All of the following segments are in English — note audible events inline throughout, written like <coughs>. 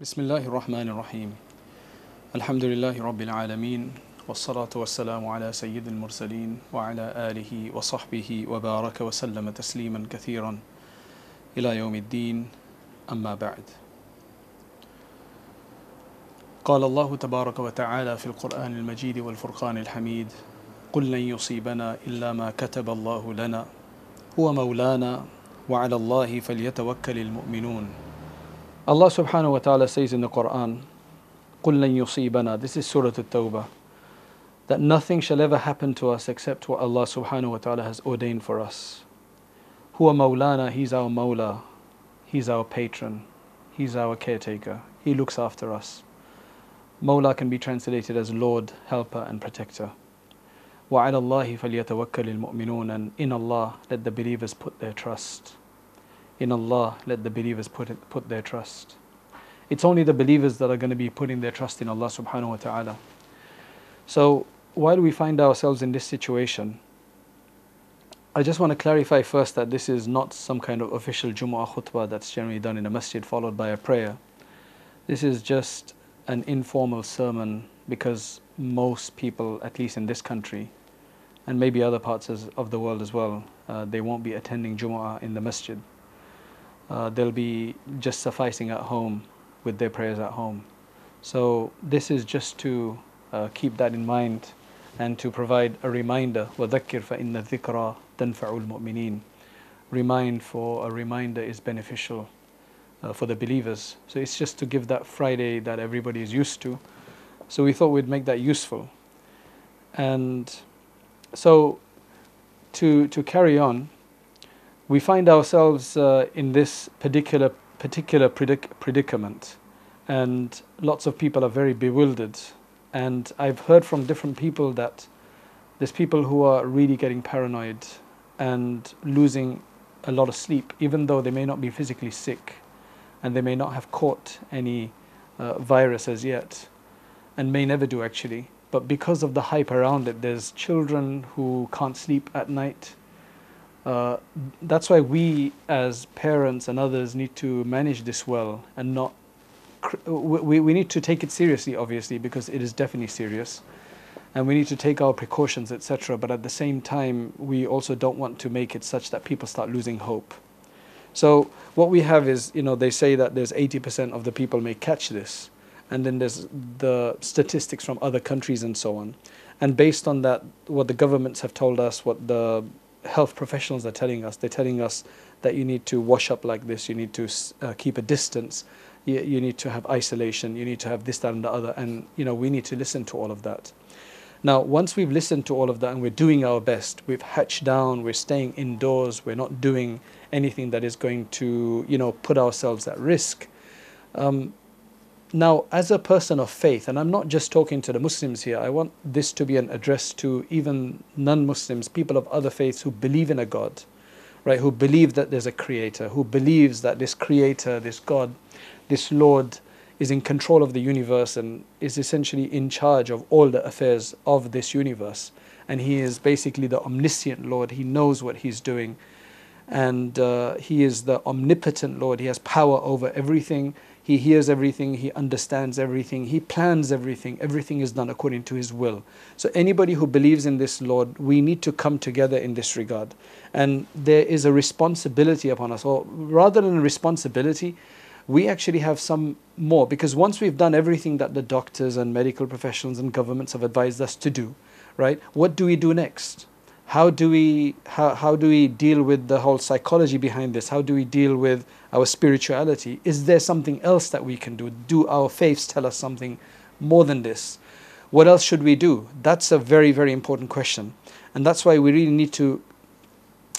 بسم الله الرحمن الرحيم الحمد لله رب العالمين والصلاة والسلام على سيد المرسلين وعلى آله وصحبه وبارك وسلم تسليما كثيرا إلى يوم الدين أما بعد قال الله تبارك وتعالى في القرآن المجيد والفرقان الحميد قل لن يصيبنا إلا ما كتب الله لنا هو مولانا وعلى الله فليتوكل المؤمنون Allah subhanahu wa ta'ala says in the Quran, قُلْ لَن يُصِيبَنَا This is Surah At-Tawbah. That nothing shall ever happen to us except what Allah subhanahu wa ta'ala has ordained for us. Huwa Mawlana, He's our Mawla. He's our patron. He's our caretaker. He looks after us. Mawla can be translated as Lord, Helper and Protector. وَعَلَى اللَّهِ فَلْيَتَوَكَّلِ الْمُؤْمِنُونَ And in Allah let the believers put their trust. In Allah, let the believers put, it, put their trust. It's only the believers that are going to be putting their trust in Allah subhanahu wa ta'ala. So, while we find ourselves in this situation, I just want to clarify first that this is not some kind of official Jumu'ah khutbah that's generally done in a masjid followed by a prayer. This is just an informal sermon because most people, at least in this country, and maybe other parts of the world as well, uh, they won't be attending Jumu'ah in the masjid uh, they'll be just sufficing at home with their prayers at home. So this is just to uh, keep that in mind and to provide a reminder. وَذَكِّرْ فَإِنَّ الذِّكْرَى تَنْفَعُ الْمُؤْمِنِينَ Remind for a reminder is beneficial uh, for the believers. So it's just to give that Friday that everybody is used to. So we thought we'd make that useful. And so to, to carry on, we find ourselves uh, in this particular particular predic- predicament, and lots of people are very bewildered. And I've heard from different people that there's people who are really getting paranoid and losing a lot of sleep, even though they may not be physically sick, and they may not have caught any uh, virus as yet, and may never do actually. But because of the hype around it, there's children who can't sleep at night uh, that's why we as parents and others need to manage this well and not we, we need to take it seriously obviously because it is definitely serious. And we need to take our precautions etc but at the same time we also don't want to make it such that people start losing hope. So what we have is you know they say that there's 80% of the people may catch this and then there's the statistics from other countries and so on. And based on that what the governments have told us what the health professionals are telling us. They're telling us that you need to wash up like this, you need to uh, keep a distance, you, you need to have isolation, you need to have this, that, and the other. And, you know, we need to listen to all of that. Now, once we've listened to all of that and we're doing our best, we've hatched down, we're staying indoors, we're not doing anything that is going to, you know, put ourselves at risk. Um, now, as a person of faith, and I'm not just talking to the Muslims here, I want this to be an address to even non Muslims, people of other faiths who believe in a God, right? Who believe that there's a creator, who believes that this creator, this God, this Lord is in control of the universe and is essentially in charge of all the affairs of this universe. And he is basically the omniscient Lord, he knows what he's doing. And uh, he is the omnipotent Lord, he has power over everything he hears everything, He understands everything, He plans everything, everything is done according to His will. So, anybody who believes in this Lord, we need to come together in this regard. And there is a responsibility upon us, or rather than a responsibility, we actually have some more because once we've done everything that the doctors and medical professionals and governments have advised us to do, right, what do we do next? How do we how, how do we deal with the whole psychology behind this? How do we deal with our spirituality? Is there something else that we can do? Do our faiths tell us something more than this? What else should we do? That's a very very important question. And that's why we really need to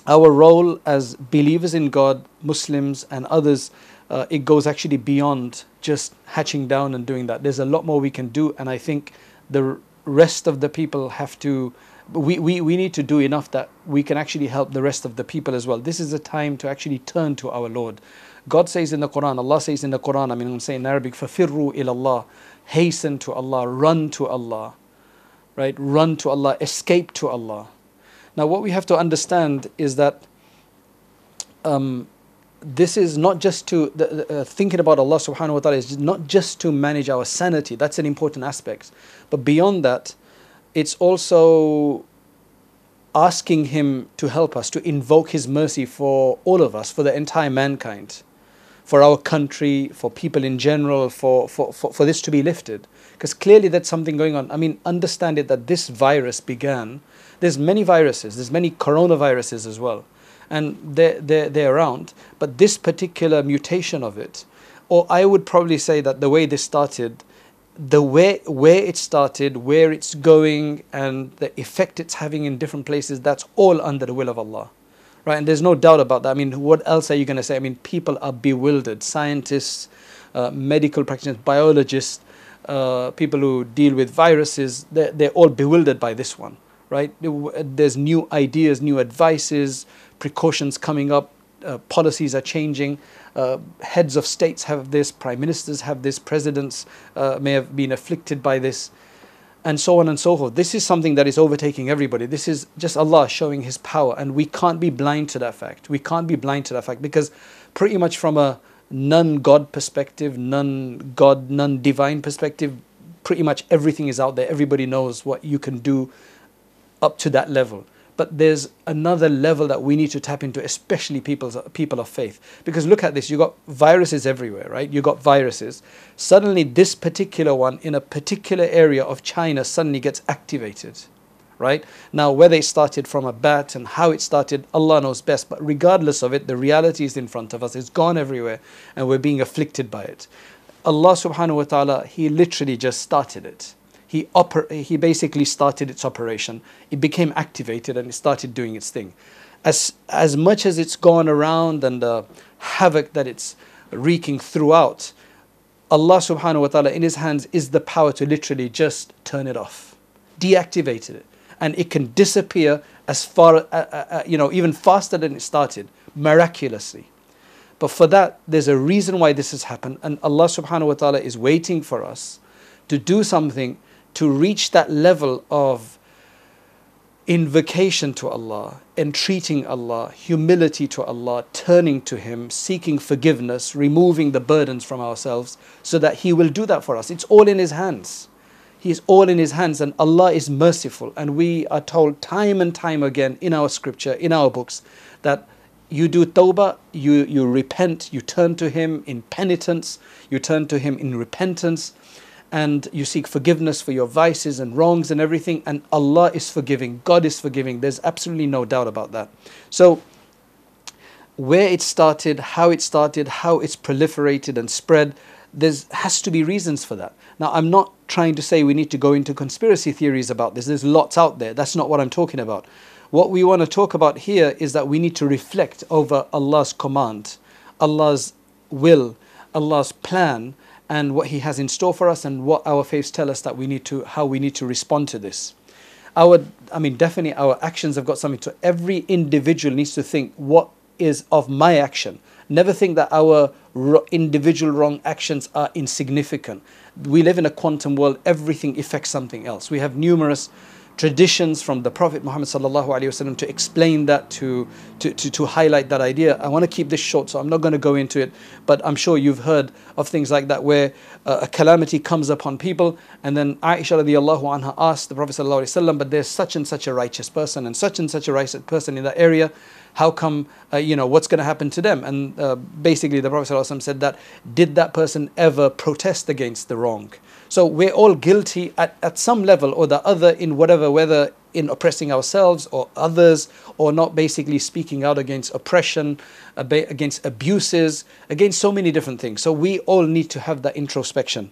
our role as believers in god muslims and others uh, it goes actually beyond just hatching down and doing that. There's a lot more we can do and i think the rest of the people have to we, we, we need to do enough that we can actually help the rest of the people as well. This is a time to actually turn to our Lord. God says in the Quran, Allah says in the Quran, I mean, I'm saying in Arabic, فَفِرُّوا إِلَى اللَّهِ Hasten to Allah, run to Allah, right? Run to Allah, escape to Allah. Now, what we have to understand is that um, this is not just to the, uh, thinking about Allah subhanahu wa ta'ala is not just to manage our sanity that's an important aspect but beyond that it's also asking him to help us to invoke his mercy for all of us for the entire mankind for our country for people in general for for, for, for this to be lifted because clearly that's something going on i mean understand it that this virus began there's many viruses there's many coronaviruses as well and they're, they're, they're around. But this particular mutation of it, or I would probably say that the way this started, the way where it started, where it's going, and the effect it's having in different places, that's all under the will of Allah. Right? And there's no doubt about that. I mean, what else are you going to say? I mean, people are bewildered. Scientists, uh, medical practitioners, biologists, uh, people who deal with viruses, they're, they're all bewildered by this one. Right? There's new ideas, new advices, precautions coming up, uh, policies are changing. Uh, heads of states have this, prime ministers have this, presidents uh, may have been afflicted by this, and so on and so forth. This is something that is overtaking everybody. This is just Allah showing His power, and we can't be blind to that fact. We can't be blind to that fact because, pretty much from a non God perspective, non God, non divine perspective, pretty much everything is out there. Everybody knows what you can do up to that level but there's another level that we need to tap into, especially people's, people of faith. Because look at this, you've got viruses everywhere, right? You've got viruses. Suddenly, this particular one in a particular area of China suddenly gets activated, right? Now, whether it started from a bat and how it started, Allah knows best. But regardless of it, the reality is in front of us. It's gone everywhere, and we're being afflicted by it. Allah subhanahu wa ta'ala, He literally just started it he, he basically started its operation. It became activated and it started doing its thing. As, as much as it's gone around and the havoc that it's wreaking throughout, Allah subhanahu wa ta'ala in His hands is the power to literally just turn it off, deactivate it. And it can disappear as far, uh, uh, uh you know, even faster than it started, miraculously. But for that, there's a reason why this has happened. And Allah subhanahu wa ta'ala is waiting for us to do something to reach that level of invocation to Allah, entreating Allah, humility to Allah, turning to Him, seeking forgiveness, removing the burdens from ourselves, so that He will do that for us. It's all in His hands. He is all in His hands, and Allah is merciful. And we are told time and time again in our scripture, in our books, that you do tawbah, you, you repent, you turn to Him in penitence, you turn to Him in repentance and you seek forgiveness for your vices and wrongs and everything, and Allah is forgiving, God is forgiving. There's absolutely no doubt about that. So, where it started, how it started, how it's proliferated and spread, there has to be reasons for that. Now, I'm not trying to say we need to go into conspiracy theories about this. There's lots out there. That's not what I'm talking about. What we want to talk about here is that we need to reflect over Allah's command, Allah's will, Allah's plan, and what He has in store for us, and what our faiths tell us that we need to, how we need to respond to this. Our, I mean, definitely our actions have got something to. Every individual needs to think what is of my action. Never think that our individual wrong actions are insignificant. We live in a quantum world. Everything affects something else. We have numerous traditions from the Prophet Muhammad wasallam to explain that, to, to, to, to highlight that idea. I want to keep this short, so I'm not going to go into it, but I'm sure you've heard of things like that where uh, a calamity comes upon people, and then Aisha radiallahu anha asked the Prophet wasallam, but there's such and such a righteous person and such and such a righteous person in that area. How come, uh, you know, what's going to happen to them? And uh, basically, the Prophet ﷺ said that, did that person ever protest against the wrong? So we're all guilty at, at some level or the other in whatever, whether in oppressing ourselves or others, or not basically speaking out against oppression, against abuses, against so many different things. So we all need to have that introspection.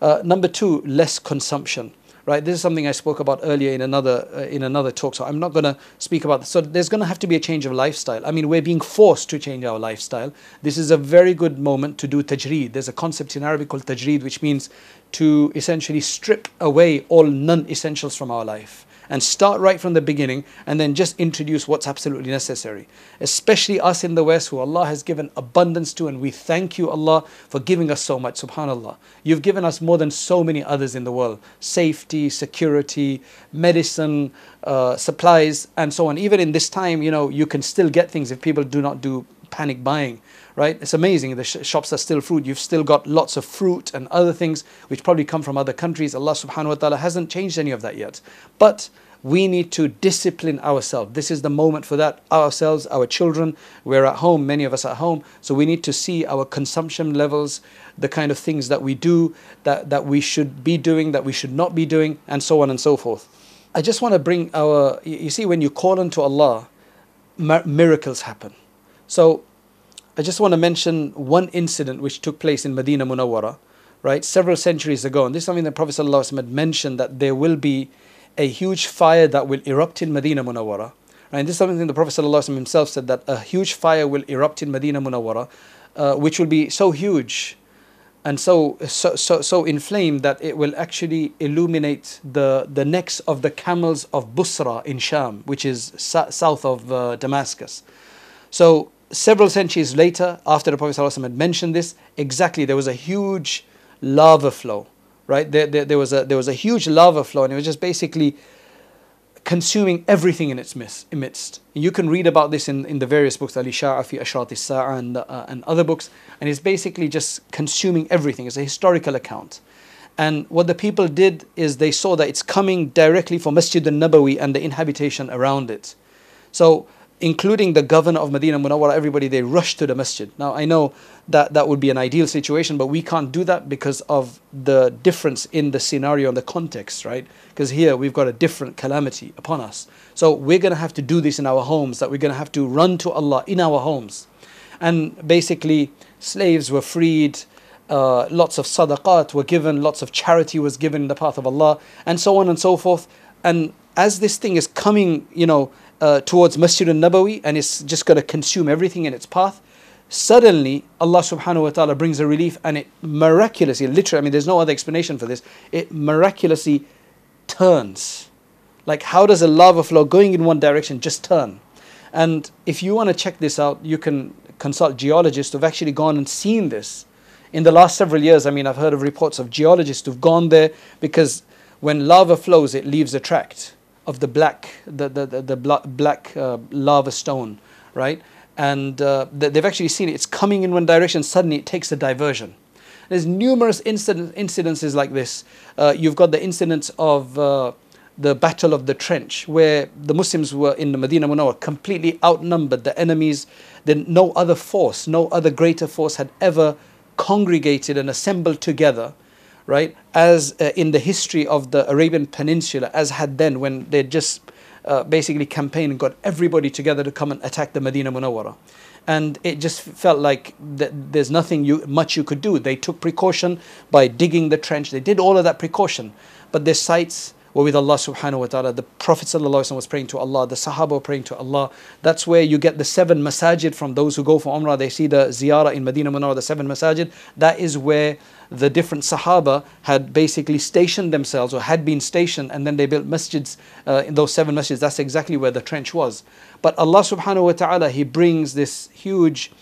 Uh, number two, less consumption right? This is something I spoke about earlier in another uh, in another talk, so I'm not going to speak about this. So there's going to have to be a change of lifestyle. I mean, we're being forced to change our lifestyle. This is a very good moment to do tajreed. There's a concept in Arabic called tajreed, which means to essentially strip away all non-essentials from our life and start right from the beginning and then just introduce what's absolutely necessary. Especially us in the West, who Allah has given abundance to, and we thank you, Allah, for giving us so much. Subhanallah. You've given us more than so many others in the world safety, security, medicine, uh, supplies, and so on. Even in this time, you know, you can still get things if people do not do panic buying right? It's amazing. The sh- shops are still fruit. You've still got lots of fruit and other things which probably come from other countries. Allah subhanahu wa ta'ala hasn't changed any of that yet. But we need to discipline ourselves. This is the moment for that. Ourselves, our children, we're at home, many of us at home. So we need to see our consumption levels, the kind of things that we do, that, that we should be doing, that we should not be doing, and so on and so forth. I just want to bring our, you see, when you call unto Allah, miracles happen. So I just want to mention one incident which took place in Medina Munawwara, right, several centuries ago. And this is something that Prophet ﷺ had mentioned that there will be a huge fire that will erupt in Medina Munawwara. And this is something the Prophet ﷺ himself said that a huge fire will erupt in Medina Munawwara, uh, which will be so huge and so, so, so, so inflamed that it will actually illuminate the, the necks of the camels of Busra in Sham, which is sa- south of uh, Damascus. So, several centuries later, after the Prophet ﷺ had mentioned this, exactly there was a huge lava flow, right? There, there, there, was a, there was a huge lava flow, and it was just basically consuming everything in its midst. You can read about this in, in the various books, Ali Sha'a fi Ashrat Sa'a and, uh, and other books, and it's basically just consuming everything. It's a historical account. And what the people did is they saw that it's coming directly from Masjid al Nabawi and the inhabitation around it. So including the governor of Medina Munawwara, everybody, they rushed to the masjid. Now, I know that that would be an ideal situation, but we can't do that because of the difference in the scenario and the context, right? Because here we've got a different calamity upon us. So we're going to have to do this in our homes, that we're going to have to run to Allah in our homes. And basically, slaves were freed. Uh, lots of sadaqat were given, lots of charity was given in the path of Allah, and so on and so forth. And as this thing is coming, you know, uh, towards Masjid al-Nabawi and it's just going to consume everything in its path, suddenly Allah subhanahu wa ta'ala brings a relief and it miraculously, literally, I mean, there's no other explanation for this, it miraculously turns. Like, how does a lava flow going in one direction just turn? And if you want to check this out, you can consult geologists who've actually gone and seen this. In the last several years, I mean, I've heard of reports of geologists who've gone there because when lava flows, it leaves a tract of the black, the, the, the, the black uh, lava stone, right? And uh, they've actually seen it. It's coming in one direction, suddenly it takes a diversion. There's numerous incident, incidences like this. Uh, you've got the incidents of uh, the Battle of the Trench, where the Muslims were in the Medina Munawwar completely outnumbered. The enemies, then no other force, no other greater force had ever congregated and assembled together right? As uh, in the history of the Arabian Peninsula, as had then when they just uh, basically campaigned and got everybody together to come and attack the Medina Munawwara. And it just felt like th- there's nothing you, much you could do. They took precaution by digging the trench. They did all of that precaution. But their sights were with Allah subhanahu wa ta'ala. The Prophet was praying to Allah, the Sahaba were praying to Allah. That's where you get the seven masajid from those who go for Umrah. They see the ziyarah in Medina Munawwara, the seven masajid. That is where the different Sahaba had basically stationed themselves or had been stationed and then they built masjids uh, in those seven masjids. That's exactly where the trench was. But Allah subhanahu wa ta'ala, He brings this huge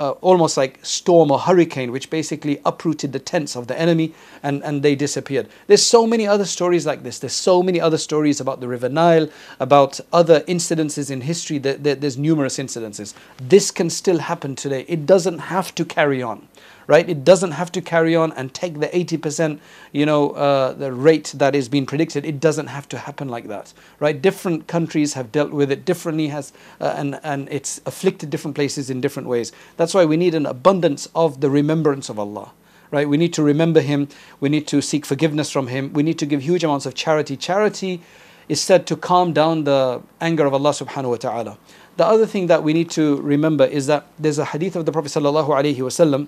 uh, almost like storm or hurricane, which basically uprooted the tents of the enemy and, and they disappeared. There's so many other stories like this. There's so many other stories about the River Nile, about other incidences in history. That, that there's numerous incidences. This can still happen today. It doesn't have to carry on right? It doesn't have to carry on and take the 80%, you know, uh, the rate that is being predicted. It doesn't have to happen like that, right? Different countries have dealt with it differently, has uh, and and it's afflicted different places in different ways. That's why we need an abundance of the remembrance of Allah right? We need to remember Him. We need to seek forgiveness from Him. We need to give huge amounts of charity. Charity is said to calm down the anger of Allah subhanahu wa ta'ala. The other thing that we need to remember is that there's a hadith of the Prophet sallallahu alaihi wasallam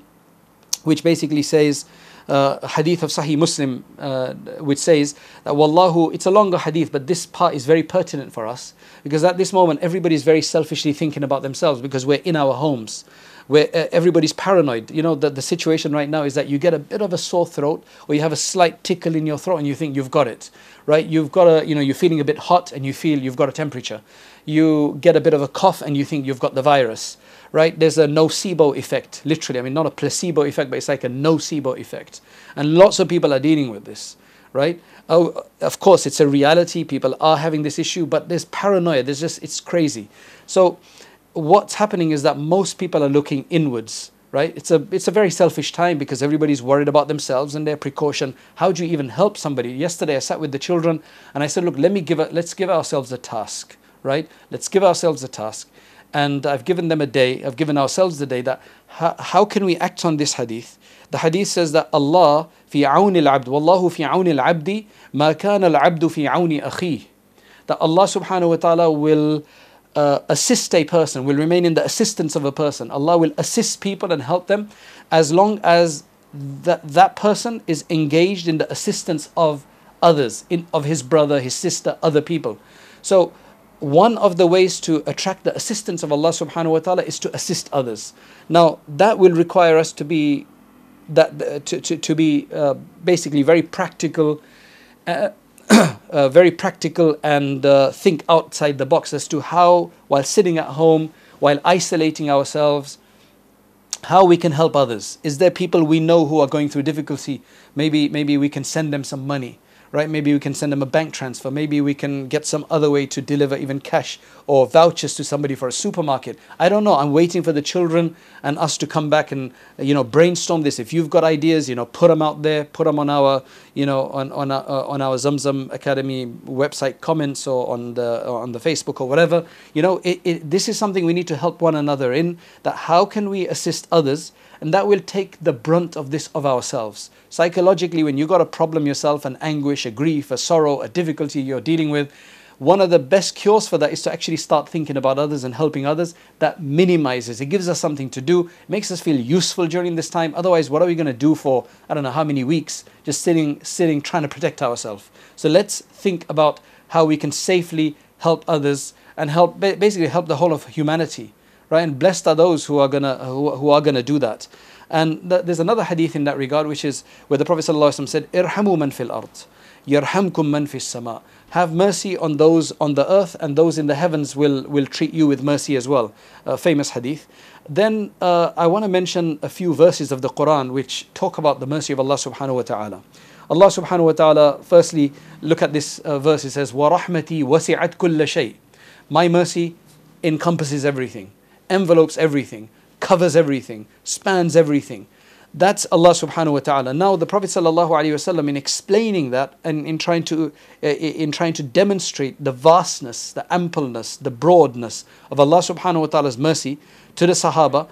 which basically says, uh, hadith of Sahih Muslim, uh, which says that Wallahu, it's a longer hadith, but this part is very pertinent for us because at this moment everybody is very selfishly thinking about themselves because we're in our homes. Where uh, everybody's paranoid. You know, the, the situation right now is that you get a bit of a sore throat or you have a slight tickle in your throat and you think you've got it, right? You've got a, you know, you're feeling a bit hot and you feel you've got a temperature. You get a bit of a cough and you think you've got the virus right? There's a nocebo effect, literally. I mean, not a placebo effect, but it's like a nocebo effect. And lots of people are dealing with this, right? Oh, of course, it's a reality. People are having this issue, but there's paranoia. There's just, it's crazy. So, what's happening is that most people are looking inwards right it's a it's a very selfish time because everybody's worried about themselves and their precaution how do you even help somebody yesterday i sat with the children and i said look let me give a, let's give ourselves a task right let's give ourselves a task and I've given them a day, I've given ourselves the day that how, how can we act on this hadith? The hadith says that Allah fi awn al-abd, abdi ma kana al-abdu. That Allah subhanahu wa ta'ala will uh, assist a person, will remain in the assistance of a person. Allah will assist people and help them as long as that, that person is engaged in the assistance of others, in, of his brother, his sister, other people. So one of the ways to attract the assistance of Allah subhanahu wa ta'ala is to assist others. Now, that will require us to be that uh, to, to, to be uh, basically very practical uh, <coughs> uh, very practical and uh, think outside the box as to how, while sitting at home, while isolating ourselves, how we can help others. Is there people we know who are going through difficulty? Maybe, maybe we can send them some money right? Maybe we can send them a bank transfer. Maybe we can get some other way to deliver even cash or vouchers to somebody for a supermarket. I don't know. I'm waiting for the children and us to come back and you know brainstorm this. If you've got ideas, you know, put them out there. Put them on our you know on on our, uh, on our Zamzam Academy website comments or on the or on the Facebook or whatever. You know, it, it, this is something we need to help one another in. That how can we assist others, and that will take the brunt of this of ourselves. Psychologically, when you've got a problem yourself, an anguish, a grief, a sorrow, a difficulty you're dealing with, one of the best cures for that is to actually start thinking about others and helping others. That minimizes, it gives us something to do, makes us feel useful during this time. Otherwise, what are we going to do for I don't know how many weeks just sitting, sitting, trying to protect ourselves? So let's think about how we can safely help others and help basically help the whole of humanity, right? And blessed are those who are gonna who, who are gonna do that. And th- there's another hadith in that regard, which is where the Prophet said, "Irhamu man fil ard, yarhamkum man fis sama." Have mercy on those on the earth, and those in the heavens will will treat you with mercy as well. A famous hadith. Then uh, I want to mention a few verses of the Quran which talk about the mercy of Allah Subhanahu wa Taala. Allah Subhanahu wa Taala. Firstly, look at this uh, verse. It says, "Wa-rahmati wasi'at kulla shay." My mercy encompasses everything, envelopes everything covers everything, spans everything. That's Allah subhanahu wa ta'ala. Now the Prophet sallallahu alaihi wasallam in explaining that and in trying to uh, in trying to demonstrate the vastness, the ampleness, the broadness of Allah subhanahu wa ta'ala's mercy to the Sahaba,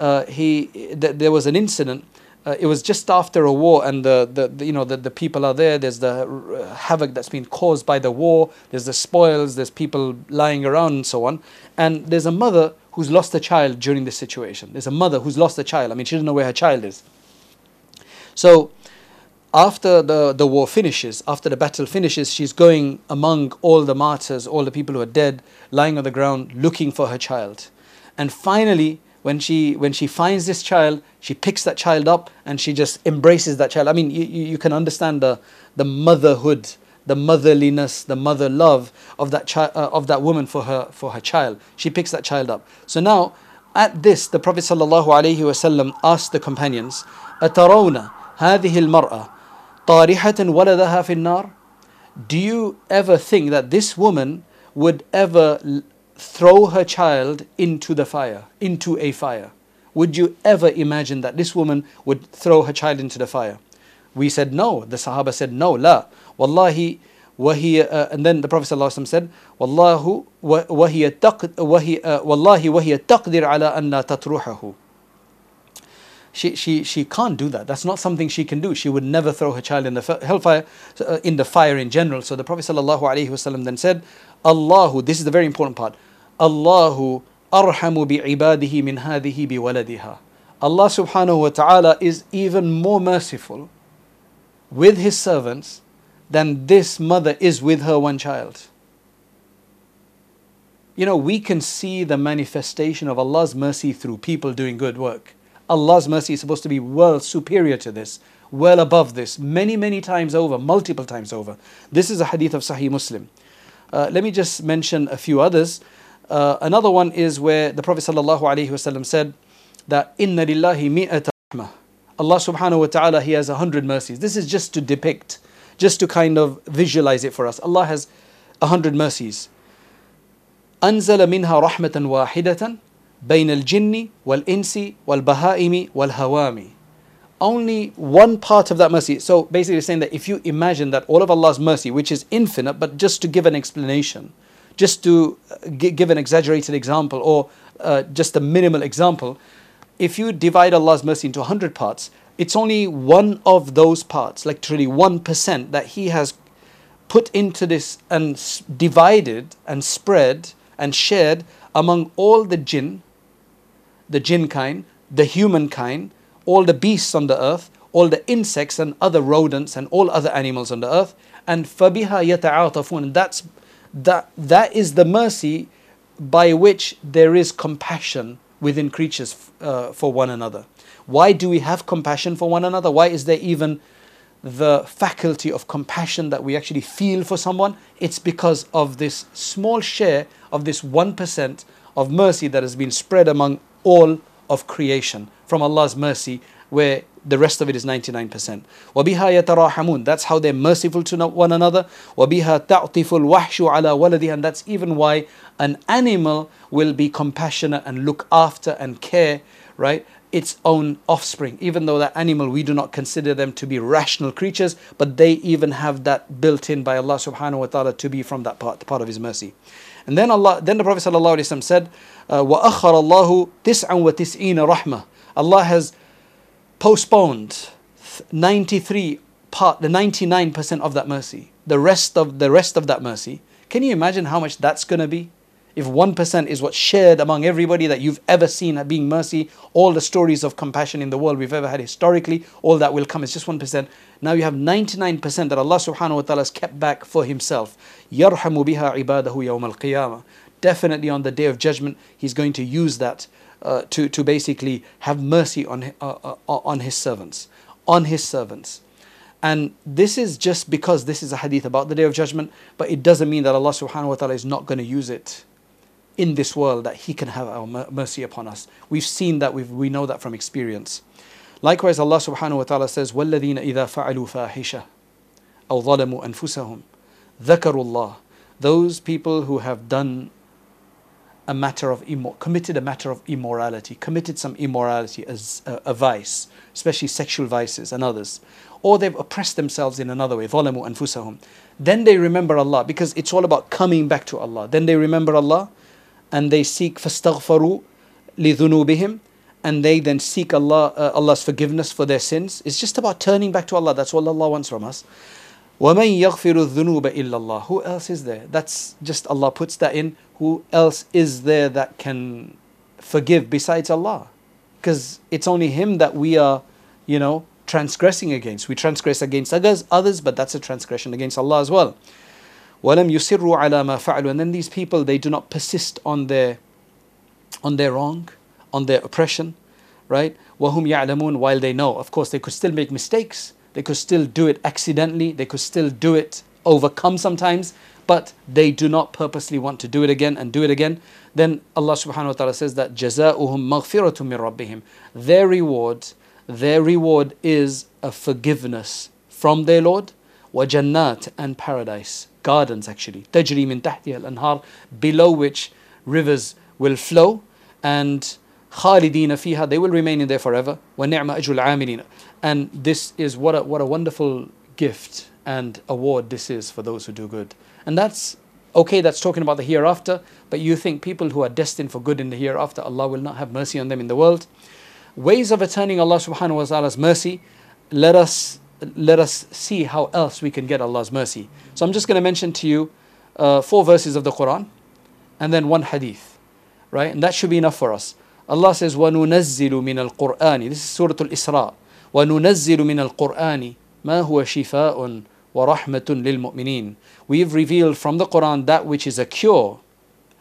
uh, he th- there was an incident. Uh, it was just after a war, and the, the, the you know the, the people are there. There's the uh, havoc that's been caused by the war. There's the spoils. There's people lying around and so on. And there's a mother who's lost a child during this situation. There's a mother who's lost a child. I mean, she doesn't know where her child is. So, after the, the war finishes, after the battle finishes, she's going among all the martyrs, all the people who are dead, lying on the ground, looking for her child. And finally, when she when she finds this child, she picks that child up and she just embraces that child. I mean, you, you can understand the the motherhood the motherliness, the mother love of that child, uh, of that woman for her for her child. She picks that child up. So now, at this, the Prophet sallallahu alaihi wasallam asked the companions, "Atarawna هذه المرأة طارحة ولدها في النار?" Do you ever think that this woman would ever throw her child into the fire, into a fire? Would you ever imagine that this woman would throw her child into the fire? We said no. The Sahaba said no, la. Wallahi, wahiya, uh, and then the Prophet ﷺ said, Wallahu, wahiya taq, wahiya, uh, Wallahi, wahiya taqdir ala anna tatruhahu. She, she, she can't do that. That's not something she can do. She would never throw her child in the hellfire, uh, in the fire in general. So the Prophet ﷺ then said, Allahu, this is the very important part, Allahu arhamu bi ibadihi min hadhihi bi waladiha. Allah subhanahu wa ta'ala is even more merciful with his servants than this mother is with her one child. You know, we can see the manifestation of Allah's mercy through people doing good work. Allah's mercy is supposed to be well superior to this, well above this, many, many times over, multiple times over. This is a hadith of Sahih Muslim. Uh, let me just mention a few others. Uh, another one is where the Prophet ﷺ said that, Inna lillahi mi'ata. Allah subhanahu wa ta'ala, He has a hundred mercies. This is just to depict, just to kind of visualize it for us. Allah has a hundred mercies. أنزل منها رحمة واحدة بين الجن والإنس والبهائم والهوام only one part of that mercy. So basically saying that if you imagine that all of Allah's mercy, which is infinite, but just to give an explanation, just to uh, give an exaggerated example or uh, just a minimal example, if you divide Allah's mercy into 100 parts, it's only one of those parts, like literally 1%, that He has put into this and divided and spread and shared among all the jinn, the jinn kind, the human kind, all the beasts on the earth, all the insects and other rodents and all other animals on the earth. And فَبِهَا يَتَعَاطَفُونَ that's that that is the mercy by which there is compassion within creatures uh, for one another. Why do we have compassion for one another? Why is there even the faculty of compassion that we actually feel for someone? It's because of this small share of this 1% of mercy that has been spread among all of creation from Allah's mercy, where the rest of it is 99%. وَبِهَا يَتَرَاحَمُونَ That's how they're merciful to one another. وَبِهَا تَعْطِفُ الْوَحْشُ عَلَى وَلَدِهَا And that's even why an animal will be compassionate and look after and care, right? Its own offspring. Even though that animal, we do not consider them to be rational creatures, but they even have that built in by Allah subhanahu wa ta'ala to be from that part, part of His mercy. And then Allah, then the Prophet ﷺ said, وَأَخَّرَ اللَّهُ تِسْعًا وَتِسْعِينَ رَحْمَةً Allah has postponed 93 part the 99% of that mercy the rest of the rest of that mercy. Can you imagine how much that's going to be? If 1% is what's shared among everybody that you've ever seen being mercy all the stories of compassion in the world we've ever had historically all that will come. Is just 1% now you have 99% that Allah subhanahu wa ta'ala has kept back for himself. yarhamu biha ibadahu yawm al-qiyamah definitely on the day of judgment he's going to use that. uh, to, to basically have mercy on, uh, uh, on his servants. On his servants. And this is just because this is a hadith about the day of judgment, but it doesn't mean that Allah subhanahu wa ta'ala is not going to use it in this world, that He can have our mercy upon us. We've seen that, we we know that from experience. Likewise, Allah subhanahu wa ta'ala says, وَالَّذِينَ إِذَا فَعَلُوا فَاحِشَةً أَوْ ظَلَمُوا أَنفُسَهُمْ ذَكَرُوا اللَّهِ Those people who have done a matter of immor- committed a matter of immorality, committed some immorality as a, a, vice, especially sexual vices and others, or they've oppressed themselves in another way, ظلموا أنفسهم. Then they remember Allah because it's all about coming back to Allah. Then they remember Allah and they seek فاستغفروا لذنوبهم and they then seek Allah uh, Allah's forgiveness for their sins. It's just about turning back to Allah. That's all Allah wants from us. وَمَن يَغْفِرُ الذُّنُوبَ إِلَّا اللَّهُ Who else is there? That's just Allah puts that in. Who else is there that can forgive besides Allah? Because it's only Him that we are, you know, transgressing against. We transgress against others, others, but that's a transgression against Allah as well. وَلَمْ يُسِرُّوا عَلَى مَا فَعَلُوا And then these people, they do not persist on their, on their wrong, on their oppression, right? وَهُمْ يَعْلَمُونَ While they know. Of course, they could still make mistakes they could still do it accidentally, they could still do it overcome sometimes, but they do not purposely want to do it again and do it again. Then Allah subhanahu wa ta'ala says that جَزَاؤُهُمْ مَغْفِرَةٌ مِّن رَبِّهِمْ Their reward, their reward is a forgiveness from their Lord, وَجَنَّاتٍ and paradise, gardens actually, تَجْرِي مِن تَحْتِهَا الْأَنْهَارِ below which rivers will flow and خالدين فيها they will remain in there forever ونعم أجر العاملين and this is what a, what a wonderful gift and award this is for those who do good and that's okay that's talking about the hereafter but you think people who are destined for good in the hereafter Allah will not have mercy on them in the world ways of attaining Allah subhanahu wa ta'ala's mercy let us let us see how else we can get Allah's mercy so I'm just going to mention to you uh, four verses of the Quran and then one hadith right and that should be enough for us Allah says, وَنُنَزِّلُ مِنَ الْقُرْآنِ This is Surah Al-Isra. وَنُنَزِّلُ مِنَ الْقُرْآنِ مَا هُوَ شِفَاءٌ وَرَحْمَةٌ لِلْمُؤْمِنِينَ We have revealed from the Quran that which is a cure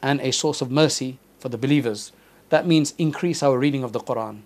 and a source of mercy for the believers. That means increase our reading of the Quran.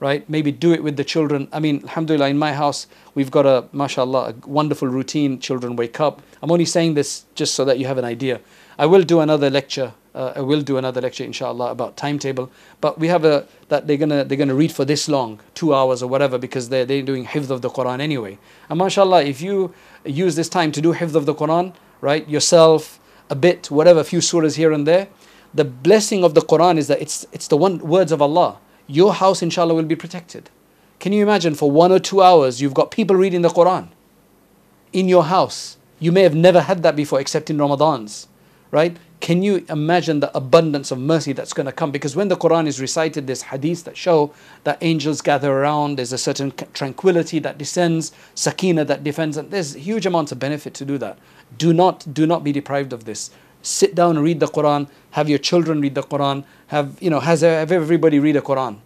Right? Maybe do it with the children. I mean, alhamdulillah, in my house, we've got a, mashallah, a wonderful routine. Children wake up. I'm only saying this just so that you have an idea. I will do another lecture uh, I will do another lecture, inshallah, about timetable. But we have a that they're gonna they're gonna read for this long, two hours or whatever, because they're they're doing hifz of the Quran anyway. And mashallah, if you use this time to do hifz of the Quran, right, yourself, a bit, whatever, a few surahs here and there, The blessing of the Quran is that it's, it's the one words of Allah. Your house, inshallah, will be protected. Can you imagine for one or two hours you've got people reading the Quran in your house? You may have never had that before except in Ramadans, right? Can you imagine the abundance of mercy that's going to come? Because when the Quran is recited, there's hadiths that show that angels gather around, there's a certain tranquility that descends, sakina that defends, and there's huge amounts of benefit to do that. Do not, do not be deprived of this. Sit down read the Quran, have your children read the Quran, have, you know, has, have everybody read the Quran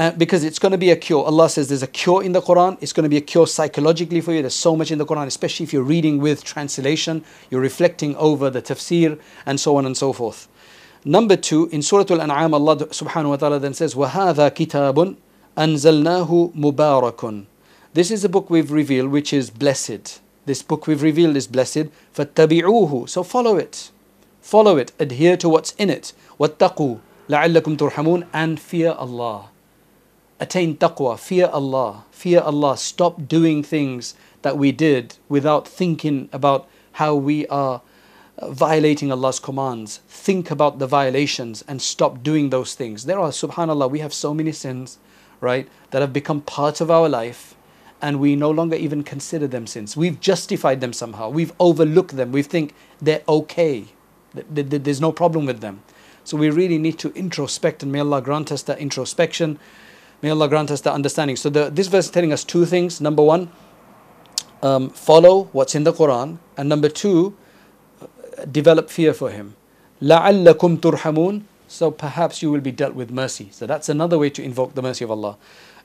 Uh, because it's going to be a cure. Allah says there's a cure in the Quran. It's going to be a cure psychologically for you. There's so much in the Quran, especially if you're reading with translation, you're reflecting over the tafsir, and so on and so forth. Number two, in Surah Al An'am, Allah subhanahu wa ta'ala then says, وَهَذَا كِتَابٌ أَنزَلْنَاهُ مُبَارَكٌ This is a book we've revealed which is blessed. This book we've revealed is blessed. فَاتَّبِعُوهُ So follow it. Follow it. Adhere to what's in it. وَاتَّقُوا لَعَلَّكُمْ تُرْحَمُونَ And fear Allah attain taqwa, fear Allah, fear Allah, stop doing things that we did without thinking about how we are uh, violating Allah's commands. Think about the violations and stop doing those things. There are, subhanAllah, we have so many sins, right, that have become part of our life and we no longer even consider them sins. We've justified them somehow. We've overlooked them. We think they're okay. There's no problem with them. So we really need to introspect and may Allah grant us that introspection May Allah grant us the understanding. So the, this verse is telling us two things. Number one, um, follow what's in the Quran, and number two, develop fear for Him. لَعَلَّكُمْ تُرْحَمُونَ So perhaps you will be dealt with mercy. So that's another way to invoke the mercy of Allah.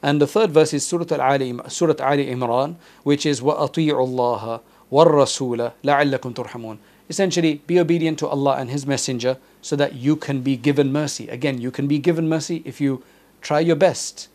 And the third verse is Surah Al-Ali, Surah Ali Imran, which is وَأَطِيعُوا اللَّهَ وَالرَّسُولَ لَعَلَّكُمْ تُرْحَمُونَ Essentially, be obedient to Allah and His Messenger so that you can be given mercy. Again, you can be given mercy if you try your best.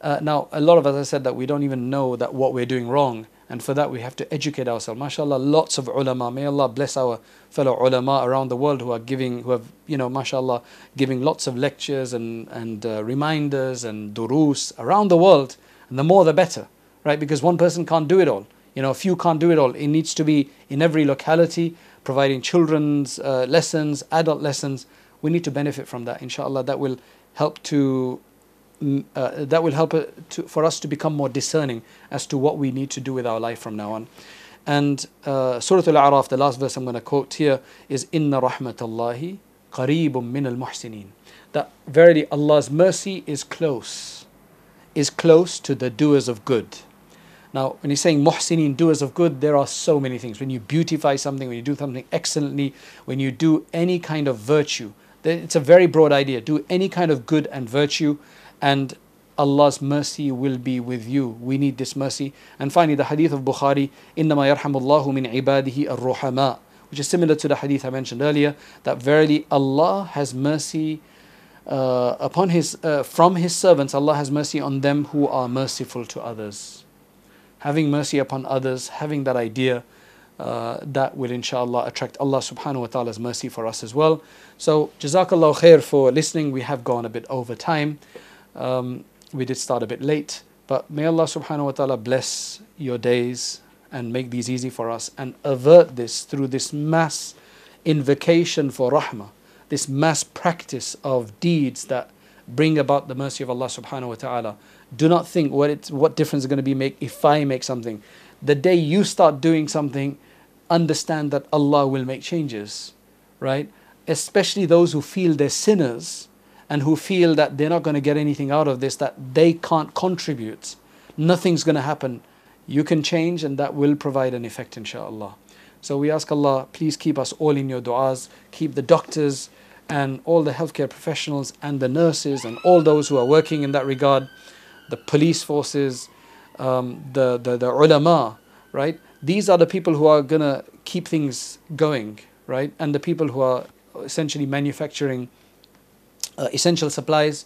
Uh, now, a lot of us have said that we don't even know that what we're doing wrong, and for that we have to educate ourselves. MashaAllah, lots of ulama. May Allah bless our fellow ulama around the world who are giving, who have, you know, MashaAllah, giving lots of lectures and and uh, reminders and durus around the world. And the more, the better, right? Because one person can't do it all. You know, a few can't do it all. It needs to be in every locality, providing children's uh, lessons, adult lessons. We need to benefit from that. Inshallah, that will help to uh, that will help uh, to, for us to become more discerning as to what we need to do with our life from now on. And uh, Surah Al-A'raf, the last verse I'm going to quote here is Inna rahmatallahi qareebum min al-muhsinin. That verily Allah's mercy is close, is close to the doers of good. Now, when he's saying muhsinin, doers of good, there are so many things. When you beautify something, when you do something excellently, when you do any kind of virtue, it's a very broad idea. Do any kind of good and virtue, and Allah's mercy will be with you. We need this mercy. And finally, the hadith of Bukhari, إِنَّمَا يَرْحَمُ اللَّهُ مِنْ عِبَادِهِ الرُّحَمَاء which is similar to the hadith I mentioned earlier, that verily Allah has mercy uh, upon His, uh, from His servants, Allah has mercy on them who are merciful to others. Having mercy upon others, having that idea, uh, that will inshallah attract Allah subhanahu wa ta'ala's mercy for us as well. So, Jazakallah khair for listening. We have gone a bit over time. Um, we did start a bit late, but may Allah subhanahu wa ta'ala bless your days and make these easy for us and avert this through this mass invocation for rahmah, this mass practice of deeds that bring about the mercy of Allah subhanahu wa ta'ala. Do not think what it's what difference is going to be make if I make something. The day you start doing something, understand that Allah will make changes, right? Especially those who feel they're sinners and who feel that they're not going to get anything out of this, that they can't contribute, nothing's going to happen. You can change and that will provide an effect, inshallah. So we ask Allah, please keep us all in your du'as, keep the doctors and all the healthcare professionals and the nurses and all those who are working in that regard, the police forces, um, the, the, the ulama, right? These are the people who are going to keep things going, right? And the people who are essentially manufacturing uh, essential supplies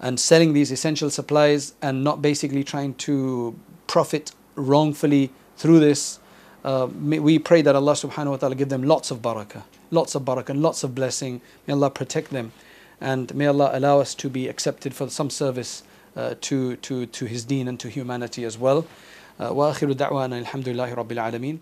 and selling these essential supplies and not basically trying to profit wrongfully through this. Uh, we pray that Allah subhanahu wa ta'ala give them lots of barakah, lots of barakah and lots of blessing. May Allah protect them and may Allah allow us to be accepted for some service uh, to, to, to His deen and to humanity as well. وآخر دعوانا الحمد لله رب العالمين